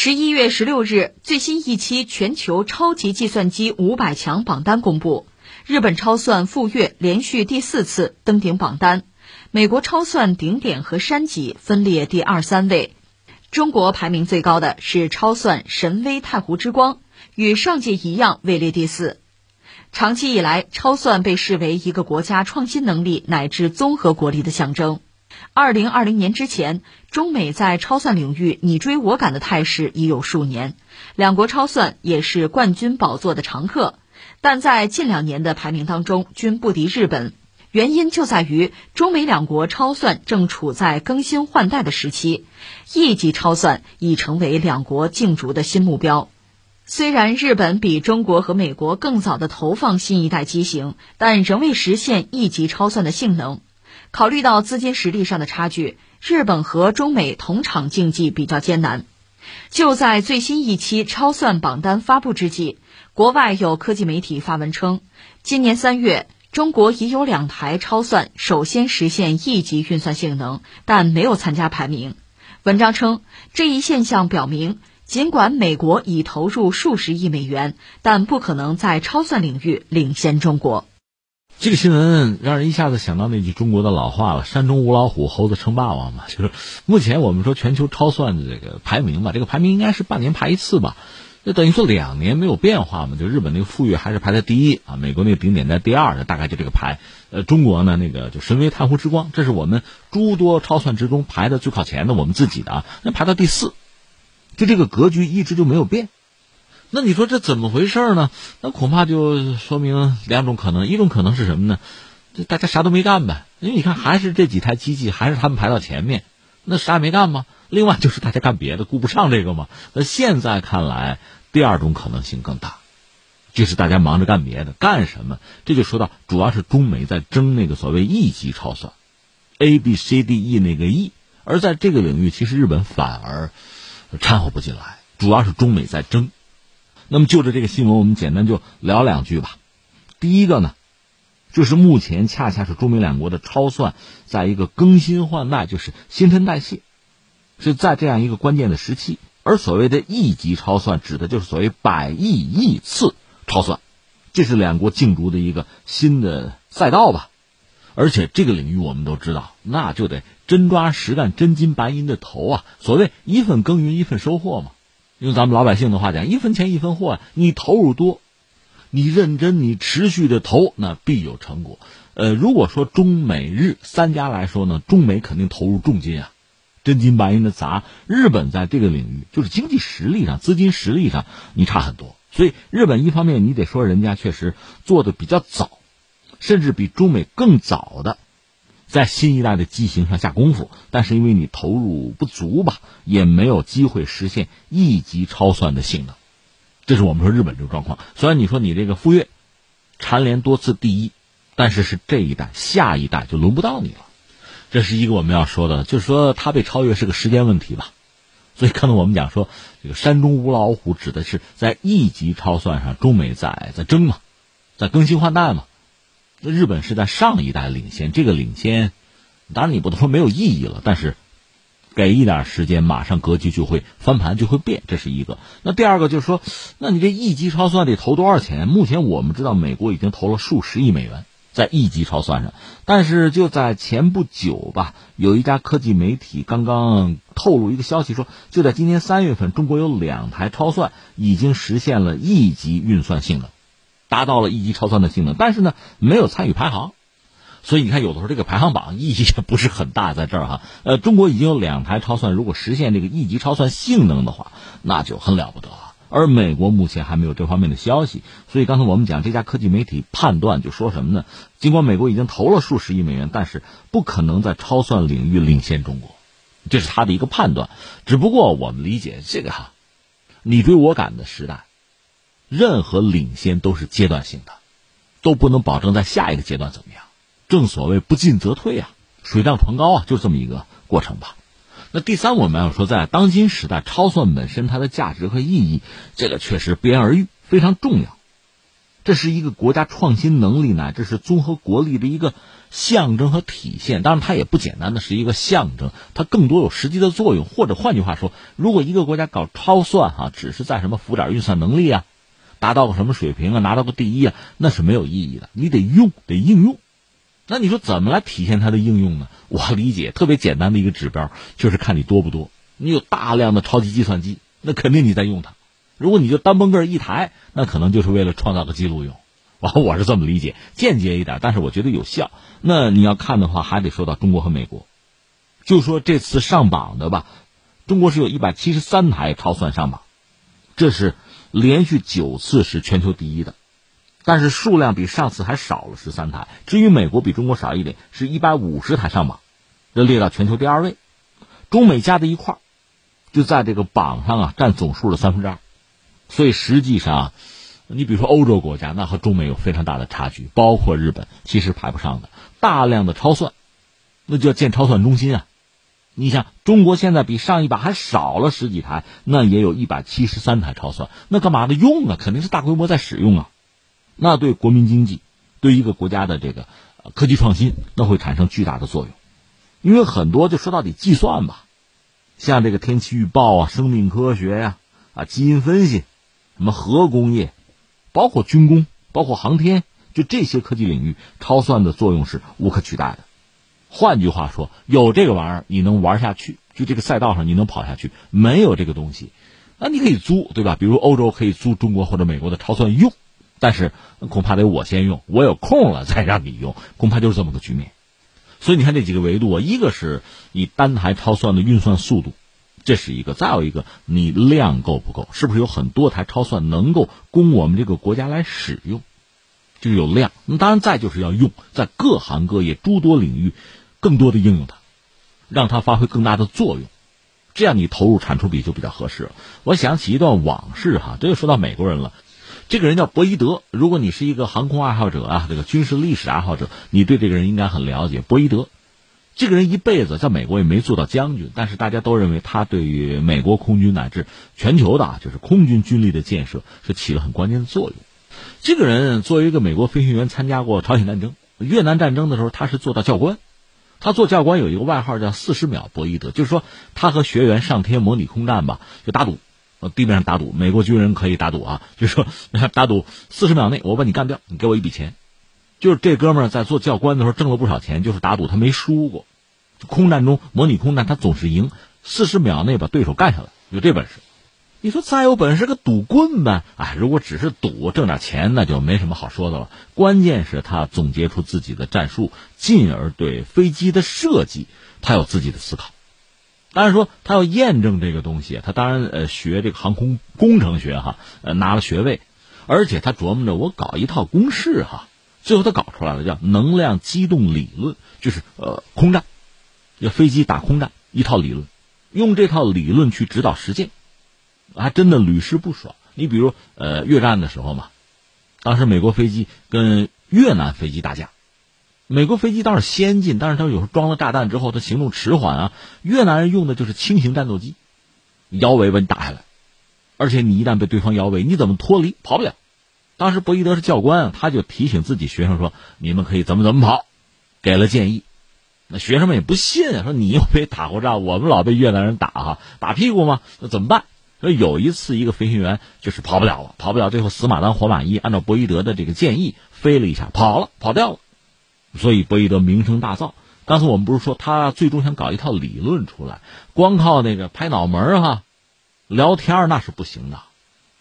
十一月十六日，最新一期全球超级计算机五百强榜单公布，日本超算富岳连续第四次登顶榜单，美国超算顶点和山脊分列第二、三位，中国排名最高的是超算神威太湖之光，与上届一样位列第四。长期以来，超算被视为一个国家创新能力乃至综合国力的象征。二零二零年之前，中美在超算领域你追我赶的态势已有数年，两国超算也是冠军宝座的常客，但在近两年的排名当中均不敌日本。原因就在于中美两国超算正处在更新换代的时期，亿级超算已成为两国竞逐的新目标。虽然日本比中国和美国更早的投放新一代机型，但仍未实现亿级超算的性能。考虑到资金实力上的差距，日本和中美同场竞技比较艰难。就在最新一期超算榜单发布之际，国外有科技媒体发文称，今年三月，中国已有两台超算首先实现亿级运算性能，但没有参加排名。文章称，这一现象表明，尽管美国已投入数十亿美元，但不可能在超算领域领先中国。这个新闻让人一下子想到那句中国的老话了：“山中无老虎，猴子称霸王”嘛。就是目前我们说全球超算的这个排名吧，这个排名应该是半年排一次吧，那等于说两年没有变化嘛。就日本那个富岳还是排在第一啊，美国那个顶点在第二，大概就这个排。呃，中国呢那个就神威太湖之光，这是我们诸多超算之中排的最靠前的，我们自己的啊，那排到第四，就这个格局一直就没有变。那你说这怎么回事呢？那恐怕就说明两种可能，一种可能是什么呢？这大家啥都没干呗，因为你看还是这几台机器，还是他们排到前面，那啥也没干吗？另外就是大家干别的，顾不上这个嘛。那现在看来，第二种可能性更大，就是大家忙着干别的，干什么？这就说到主要是中美在争那个所谓 E 级超算，A B C D E 那个 E，而在这个领域，其实日本反而掺和不进来，主要是中美在争。那么就着这个新闻，我们简单就聊两句吧。第一个呢，就是目前恰恰是中美两国的超算在一个更新换代，就是新陈代谢，是在这样一个关键的时期。而所谓的亿级超算，指的就是所谓百亿亿次超算，这是两国竞逐的一个新的赛道吧。而且这个领域我们都知道，那就得真抓实干、真金白银的投啊。所谓一份耕耘一份收获嘛。用咱们老百姓的话讲，一分钱一分货你投入多，你认真，你持续的投，那必有成果。呃，如果说中美日三家来说呢，中美肯定投入重金啊，真金白银的砸。日本在这个领域，就是经济实力上、资金实力上，你差很多。所以，日本一方面你得说人家确实做的比较早，甚至比中美更早的。在新一代的机型上下功夫，但是因为你投入不足吧，也没有机会实现一级超算的性能。这是我们说日本这个状况。虽然你说你这个富岳蝉联多次第一，但是是这一代，下一代就轮不到你了。这是一个我们要说的，就是说它被超越是个时间问题吧。所以可能我们讲说这个山中无老虎，指的是在一级超算上，中美在在争嘛，在更新换代嘛。日本是在上一代领先，这个领先，当然你不能说没有意义了，但是给一点时间，马上格局就会翻盘，就会变，这是一个。那第二个就是说，那你这一级超算得投多少钱？目前我们知道，美国已经投了数十亿美元在一级超算上，但是就在前不久吧，有一家科技媒体刚刚透露一个消息，说就在今年三月份，中国有两台超算已经实现了一级运算性能。达到了一级超算的性能，但是呢，没有参与排行，所以你看，有的时候这个排行榜意义也不是很大，在这儿哈。呃，中国已经有两台超算，如果实现这个一级超算性能的话，那就很了不得了。而美国目前还没有这方面的消息，所以刚才我们讲这家科技媒体判断就说什么呢？尽管美国已经投了数十亿美元，但是不可能在超算领域领先中国，这是他的一个判断。只不过我们理解这个哈，你追我赶的时代。任何领先都是阶段性的，都不能保证在下一个阶段怎么样。正所谓不进则退啊，水涨船高啊，就这么一个过程吧。那第三，我们要说，在当今时代，超算本身它的价值和意义，这个确实不言而喻，非常重要。这是一个国家创新能力呢，这是综合国力的一个象征和体现。当然，它也不简单的是一个象征，它更多有实际的作用。或者换句话说，如果一个国家搞超算哈，只是在什么浮点运算能力啊，达到个什么水平啊，拿到个第一啊，那是没有意义的。你得用，得应用。那你说怎么来体现它的应用呢？我理解特别简单的一个指标就是看你多不多。你有大量的超级计算机，那肯定你在用它。如果你就单蹦个一台，那可能就是为了创造个记录用，我我是这么理解，间接一点，但是我觉得有效。那你要看的话，还得说到中国和美国。就说这次上榜的吧，中国是有一百七十三台超算上榜，这是连续九次是全球第一的，但是数量比上次还少了十三台。至于美国比中国少一点，是一百五十台上榜，这列到全球第二位。中美加在一块儿，就在这个榜上啊，占总数的三分之二。所以实际上，你比如说欧洲国家，那和中美有非常大的差距，包括日本，其实排不上的。大量的超算，那就要建超算中心啊。你想中国现在比上一把还少了十几台，那也有一百七十三台超算，那干嘛的用啊？肯定是大规模在使用啊。那对国民经济，对一个国家的这个科技创新，那会产生巨大的作用。因为很多就说到底计算吧，像这个天气预报啊、生命科学呀、啊基因分析。什么核工业，包括军工，包括航天，就这些科技领域，超算的作用是无可取代的。换句话说，有这个玩意儿，你能玩下去，就这个赛道上你能跑下去；没有这个东西，那你可以租，对吧？比如欧洲可以租中国或者美国的超算用，但是恐怕得我先用，我有空了再让你用，恐怕就是这么个局面。所以你看这几个维度啊，一个是你单台超算的运算速度。这是一个，再有一个，你量够不够？是不是有很多台超算能够供我们这个国家来使用？就有量。那当然，再就是要用在各行各业诸多领域，更多的应用它，让它发挥更大的作用。这样你投入产出比就比较合适了。我想起一段往事哈，这就说到美国人了。这个人叫博伊德。如果你是一个航空爱好者啊，这个军事历史爱好者，你对这个人应该很了解。博伊德。这个人一辈子在美国也没做到将军，但是大家都认为他对于美国空军乃至全球的，就是空军军力的建设是起了很关键的作用。这个人作为一个美国飞行员，参加过朝鲜战争、越南战争的时候，他是做到教官。他做教官有一个外号叫“四十秒博伊德”，就是说他和学员上天模拟空战吧，就打赌，地面上打赌，美国军人可以打赌啊，就说 打赌四十秒内我把你干掉，你给我一笔钱。就是这哥们在做教官的时候挣了不少钱，就是打赌他没输过。空战中模拟空战，他总是赢，四十秒内把对手干下来，有这本事。你说再有本事个赌棍呗？哎，如果只是赌挣点钱，那就没什么好说的了。关键是他总结出自己的战术，进而对飞机的设计，他有自己的思考。当然说他要验证这个东西，他当然呃学这个航空工程学哈，呃拿了学位，而且他琢磨着我搞一套公式哈。最后他搞出来了，叫能量机动理论，就是呃空战，要飞机打空战一套理论，用这套理论去指导实践，还真的屡试不爽。你比如呃越战的时候嘛，当时美国飞机跟越南飞机打架，美国飞机倒是先进，但是他有时候装了炸弹之后，他行动迟缓啊。越南人用的就是轻型战斗机，摇尾把你打下来，而且你一旦被对方摇尾，你怎么脱离？跑不了。当时博伊德是教官，他就提醒自己学生说：“你们可以怎么怎么跑，给了建议。”那学生们也不信啊，说你又没打过仗，我们老被越南人打哈，打屁股吗？那怎么办？所以有一次一个飞行员就是跑不了了，跑不了，最后死马当活马医，按照博伊德的这个建议飞了一下，跑了，跑掉了，所以博伊德名声大噪。刚才我们不是说他最终想搞一套理论出来，光靠那个拍脑门哈，聊天那是不行的。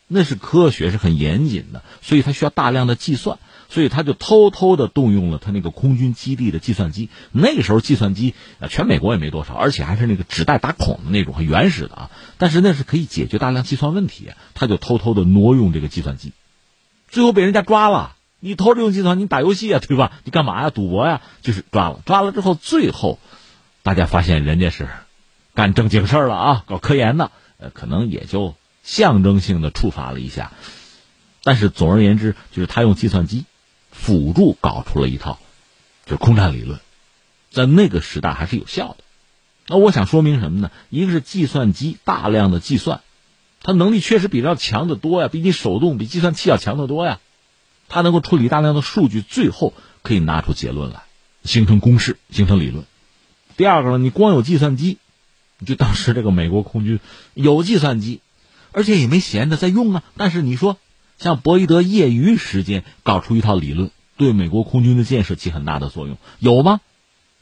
那是科学，是很严谨的，所以他需要大量的计算，所以他就偷偷的动用了他那个空军基地的计算机。那个时候计算机啊，全美国也没多少，而且还是那个纸带打孔的那种，很原始的啊。但是那是可以解决大量计算问题，他就偷偷的挪用这个计算机，最后被人家抓了。你偷着用计算，你打游戏啊，对吧？你干嘛呀？赌博呀？就是抓了，抓了之后，最后大家发现人家是干正经事儿了啊，搞科研的，呃，可能也就。象征性的处罚了一下，但是总而言之，就是他用计算机辅助搞出了一套，就是空战理论，在那个时代还是有效的。那我想说明什么呢？一个是计算机大量的计算，它能力确实比较强得多呀，比你手动、比计算器要强得多呀。它能够处理大量的数据，最后可以拿出结论来，形成公式，形成理论。第二个呢，你光有计算机，就当时这个美国空军有计算机，而且也没闲着在用啊。但是你说，像博伊德业余时间搞出一套理论，对美国空军的建设起很大的作用，有吗？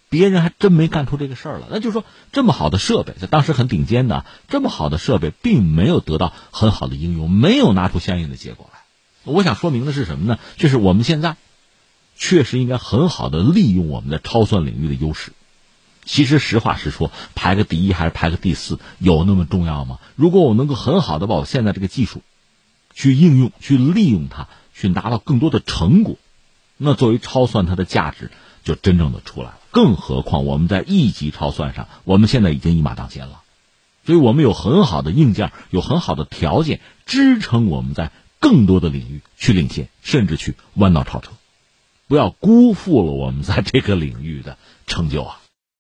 别人还真没干出这个事儿了。那就说，这么好的设备，在当时很顶尖的，这么好的设备，并没有得到很好的应用，没有拿出相应的结果来。我想说明的是什么呢？就是我们现在确实应该很好的利用我们的超算领域的优势。其实实话实说，排个第一还是排个第四，有那么重要吗？如果我能够很好的把我现在这个技术去应用、去利用它，去拿到更多的成果，那作为超算它的价值就真正的出来了。更何况我们在一级超算上，我们现在已经一马当先了，所以我们有很好的硬件，有很好的条件支撑我们在更多的领域去领先，甚至去弯道超车。不要辜负了我们在这个领域的成就啊！